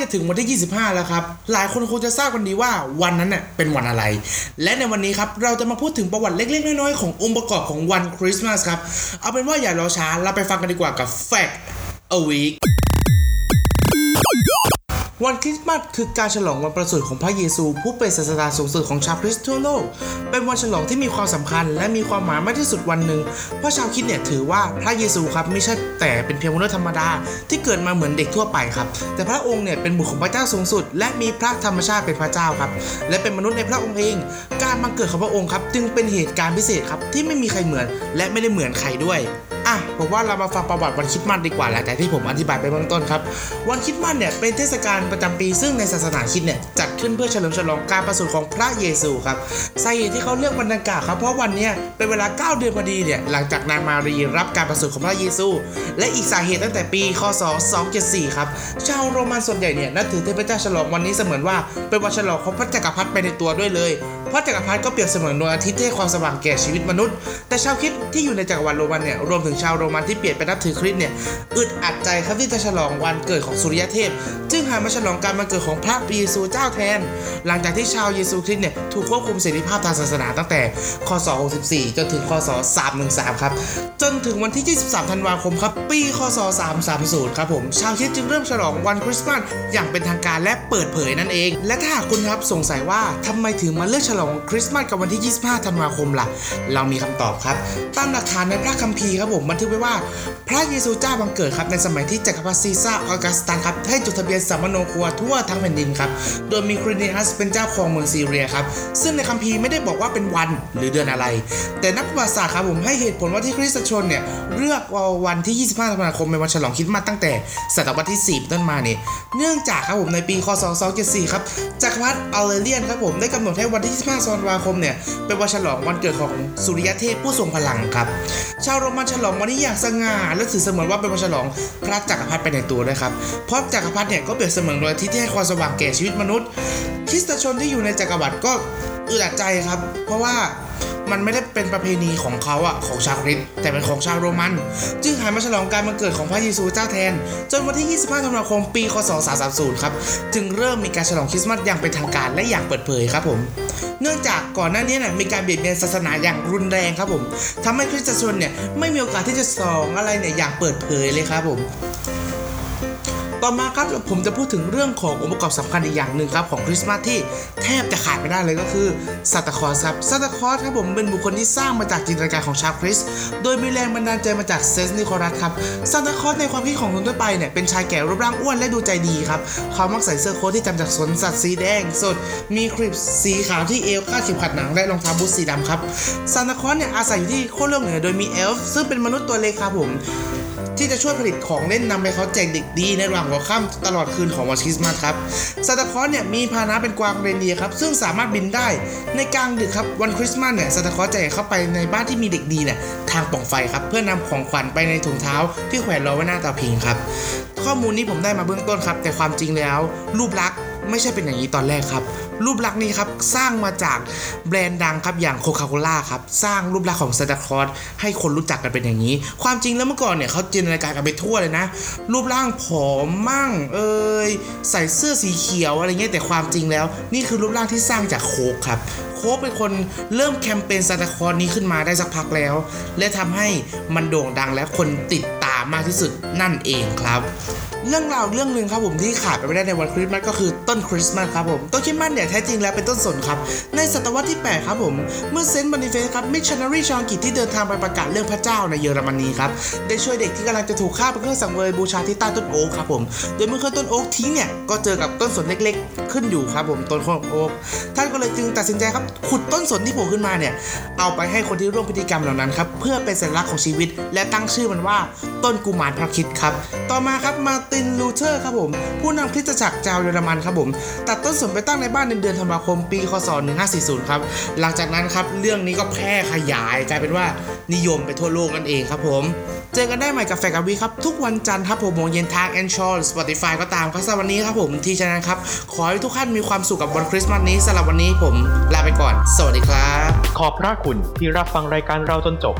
จะถึงวันที่ 25 แล้วครับ หลายคนคงจะทราบกันดีว่าวันนั้นเน่ยเป็นวันอะไร และในวันนี้ครับเราจะมาพูดถึงประวัติเล็กๆ น้อยๆ ขององค์ประกอบของวันคริสต์มาสครับ เอาเป็นว่าอย่ารอช้าเราไปฟังกันดีกว่ากับ Fact a Week วันคริสต์มาสคือการฉลองวันประสูติของพระเยซู ผู้เป็นศาสดาสูงสุดของชาวคริสต์ทั่วโลก เป็นวันฉลองที่มีความสำคัญ และมีความหมายมากที่สุดวันหนึ่ง เพราะชาวคริสต์เนี่ยถือว่าพระเยซูครับไม่ใช่แต่เป็นเพียงมนุษย์ธรรมดาที่เกิดมาเหมือนเด็กทั่วไปครับ แต่พระองค์เนี่ยเป็นบุตรของพระเจ้าสูงสุด และมีพระธรรมชาติเป็นพระเจ้าครับ และเป็นมนุษย์ในพระองค์เอง การบังเกิดของพระองค์ครับจึงเป็นเหตุการณ์พิเศษครับที่ไม่มีใครเหมือน และไม่ได้เหมือนใครด้วย อะผมว่าเรามาฟังประวัติวันคริสต์มาสดีกว่าแหละแต่ที่ผมอธิบายไปเบื้องต้นครับ วันคริสต์มาสเนี่ยเป็นเทศกาลประจำปีซึ่งในศาสนาคริสต์เนี่ยจัดขึ้นเพื่อเฉลิมฉลองการประสูติของพระเยซูครับสาเหตุที่เขาเลือกวันดังกล่าวครับเพราะวันนี้เป็นเวลา 9 เดือนพอดีเนี่ยหลังจากนางมารีรับการประสูติของพระเยซู และอีกสาเหตุตั้งแต่ปีคศ274ครับชาวโรมันส่วนใหญ่เนี่ยนับถือเทพเจ้าฉลองวันนี้เสมือนว่าเป็นวันฉลองของพระจักรพรรดิไปในตัวด้วยเลย เพราะจักรพรรดิก็เปรียบเสมือนดวงอาทิตย์ที่ให้ความสว่างแก่ชีวิตมนุษย์ แต่ชาวคริสต์ที่อยู่ในจักรวรรดิโรมันเนี่ยรวมถึงชาวโรมันที่เปลี่ยนไปนับถือคริสต์เนี่ยอึดอัดใจครับที่จะฉลองวันเกิดของสุริยเทพ จึงหันมาฉลองการวันเกิดของพระเยซูเจ้าแทน หลังจากที่ชาวเยซูคริสต์เนี่ยถูกควบคุมเสรีภาพทางศาสนาตั้งแต่คศ 64 จนถึงคศ 313 ครับ จนถึงวันที่ 23 ธันวาคมครับ ปีคศ 330 ครับผม ชาวคริสต์จึงเริ่มฉลองวันคริสต์มาสอย่างเป็นทางการและเปิดเผยนั่นเอง และถ้าหากคุณครับสงสัยว่าทำไมถึงมาเลือกฉลองคริสต์มาสกับวันที่ 25 ธันวาคมล่ะ เรามีคำตอบครับ ตามหลักฐานในพระคัมภีร์ครับผมบันทึกไว้ว่า พระเยซูเจ้าบังเกิดครับในสมัยที่จักรพรรดิซีซ่าออกัสตัสครับให้จดทะเบียนสำมะโนครัวทั่วทั้งแผ่นดินครับ โดยมีคริเนียสเป็นเจ้าของเมืองซีเรียครับ ซึ่งในคัมภีร์ไม่ได้บอกว่าเป็นวันหรือเดือนอะไร แต่นักประวัติศาสตร์ครับผมให้เหตุผลว่าที่คริสตชนเนี่ยเลือกวันที่ 25 ธันวาคมเป็นวันฉลองคริสต์มาสตั้งแต่ศตวรรษที่10ต้นมาเนี่ยเนื่องจากครับผมในปีคศ 274 ครับจักรพรรดิอัลเลเรียนครับผมได้กำหนดให้วันที่25ธันวาคมเนี่ยเป็นวันฉลองวันเกิดของสุริยเทพผู้ทรงพลังครับ ชาวโรมันฉลองวันนี้อย่างสง่าและถือเสมือนว่าเป็นวันฉลองพระจักรพรรดิไปในตัวด้วยครับเพราะจักรพรรดิเนี่ยก็เปรียบเสมือนดวงอาทิตย์ที่ให้ความสว่างแก่ชีวิตมนุษย์ คริสตชนที่อยู่ในจักรวรรดิก็อึดอัดใจครับ เพราะว่า มันไม่ได้เป็นประเพณีของเขาอะของชาวคริสต์แต่เป็นของชาวโรมัน จึงหันมาฉลองการมาเกิดของพระเยซูเจ้าแทน จนวันที่ 25 ธันวาคม ปี คศ 330 ครับ จึงเริ่มมีการฉลองคริสต์มาสอย่างเป็นทางการและอย่างเปิดเผยครับผม เนื่องจากก่อนหน้านี้เนี่ยมีการเบียดเบียนศาสนาอย่างรุนแรงครับผมทำให้คริสตชนเนี่ยไม่มีโอกาสที่จะฉลองอะไรเนี่ยอย่างเปิดเผยเลยครับผม ต่อมาครับผมจะพูดถึงเรื่องขององค์ประกอบสำคัญอีกอย่างหนึ่งครับของคริสต์มาสที่แทบจะขาดไม่ได้เลยก็คือซานตาคลอสครับซานตาคลอสครับผมเป็นบุคคลที่สร้างมาจากจินตนาการของชาวคริสโดยมีแรงบันดาลใจมาจากเซนต์นิโคลัสครับซานตาคลอสในความคิดของคนทั่วไปเนี่ยเป็นชายแก่รูปร่างอ้วนและดูใจดีครับเขามักใส่เสื้อโค้ทที่ทำจากขนสัตว์สีแดงสด มีครีบสีขาวที่เอวคาดเข็มขัดหนังและรองเท้าบูทสีดำครับซานตาคลอสเนี่ยอาศัยอยู่ที่ขั้วโลกเหนือโดยมีเอลฟ์ซึ่งเป็นมนุษย์ตัวเล็กครับผม ที่จะช่วยผลิตของเล่นนำไปเขาแจกเด็กดีในระหว่างหัวค่ำตลอดคืนของวันคริสต์มาสครับซานตาคลอสเนี่ยมีพาหนะเป็นกวางเรนเดียร์ครับซึ่งสามารถบินได้ในกลางดึกครับวันคริสต์มาสเนี่ยซานตาคลอสจะเข้าไปในบ้านที่มีเด็กดีเนี่ยทางปล่องไฟครับเพื่อนำของขวัญไปในถุงเท้าที่แขวนรอไว้หน้าเตาผิงครับข้อมูลนี้ผมได้มาเบื้องต้นครับ แต่ความจริงแล้ว รูปลักษณ ไม่ใช่เป็นอย่างนี้ตอนแรกครับ รูปลักษณ์นี้ครับสร้างมาจากแบรนด์ดังครับอย่างโคคาโคล่าครับสร้างรูปลักษณ์ของซานตาคลอสให้คนรู้จักกันเป็นอย่างนี้ ความจริงแล้วเมื่อก่อนเนี่ยเขาจินตนาการกันไปทั่วเลยนะ รูปร่างผอมมั่งเอ้ยใส่เสื้อสีเขียวอะไรเงี้ยแต่ความจริงแล้ว นี่คือรูปร่างที่สร้างจากโคกครับโคกเป็นคนเริ่มแคมเปญซานตาคลอสนี้ขึ้นมาได้สักพักแล้ว และทำให้มันโด่งดังและคนติดตามมากที่สุดนั่นเองครับ เรื่องราวเรื่องหนึ่งครับผมที่ขาดไปไม่ได้ในวันคริสต์มาสก็คือต้นคริสต์มาสครับผมต้นคริสต์มาสเนี่ยแท้จริงแล้วเป็นต้นสนครับ ในศตวรรษที่ 8 ครับผม เมื่อเซนต์บอนิเฟสครับมิชชันนารีชาวอังกฤษที่เดินทางไปประกาศเรื่องพระเจ้าในเยอรมนีครับได้ช่วยเด็กที่กำลังจะถูกฆ่าเป็นเครื่องสังเวยบูชาที่ใต้ต้นโอ๊กครับผมโดยเมื่อโค่นต้นโอ๊กทิ้งเนี่ยก็เจอกับต้นสนเล็กๆ ขึ้นอยู่ครับผมต้นของโอ๊กท่านก็เลยจึงตัดสินใจครับขุดต้นสนที่โผล่ขึ้นมาเนี่ยเอาไปให้คนที่ร่วมพิธีกรรมเหล่านั้นครับเพื่อเป็นสัญลักษณ์ของชีวิต และตั้งชื่อมันว่าต้นกุมารพระคริสต์ครับต่อมาครับมาร์ติน ลูเทอร์ครับผม ผู้นำคริสตจักรชาวเยอรมันครับผม ตัดต้นสนไปตั้งในบ้านในเดือนธันวาคม ปีคศ 1540 ครับ หลังจากนั้นครับเรื่องนี้ก็แพร่ขยายกลายเป็นว่านิยมไปทั่วโลกนั่นเองครับผม เจอกันได้ใหม่กับแฟกาวีครับ ทุกวันจันทร์ครับหกโมงเย็นทาง Anchor Spotify ก็ตามครับสำหรับวันนี้ครับผมที่ฉะนั้นครับ ขอให้ทุกท่านมีความสุขกับวันคริสต์มาสนี้สำหรับวันนี้ผมลาไปก่อน สวัสดีครับ ขอบพระคุณที่รับฟังรายการเราจนจบ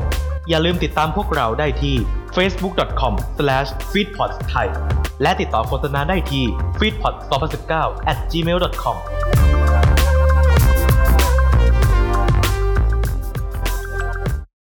อย่าลืมติดตามพวกเราได้ที่ facebook.com/feedpods ไทยและติดต่อโฆษณาได้ที่ feedpods2019 at gmail.com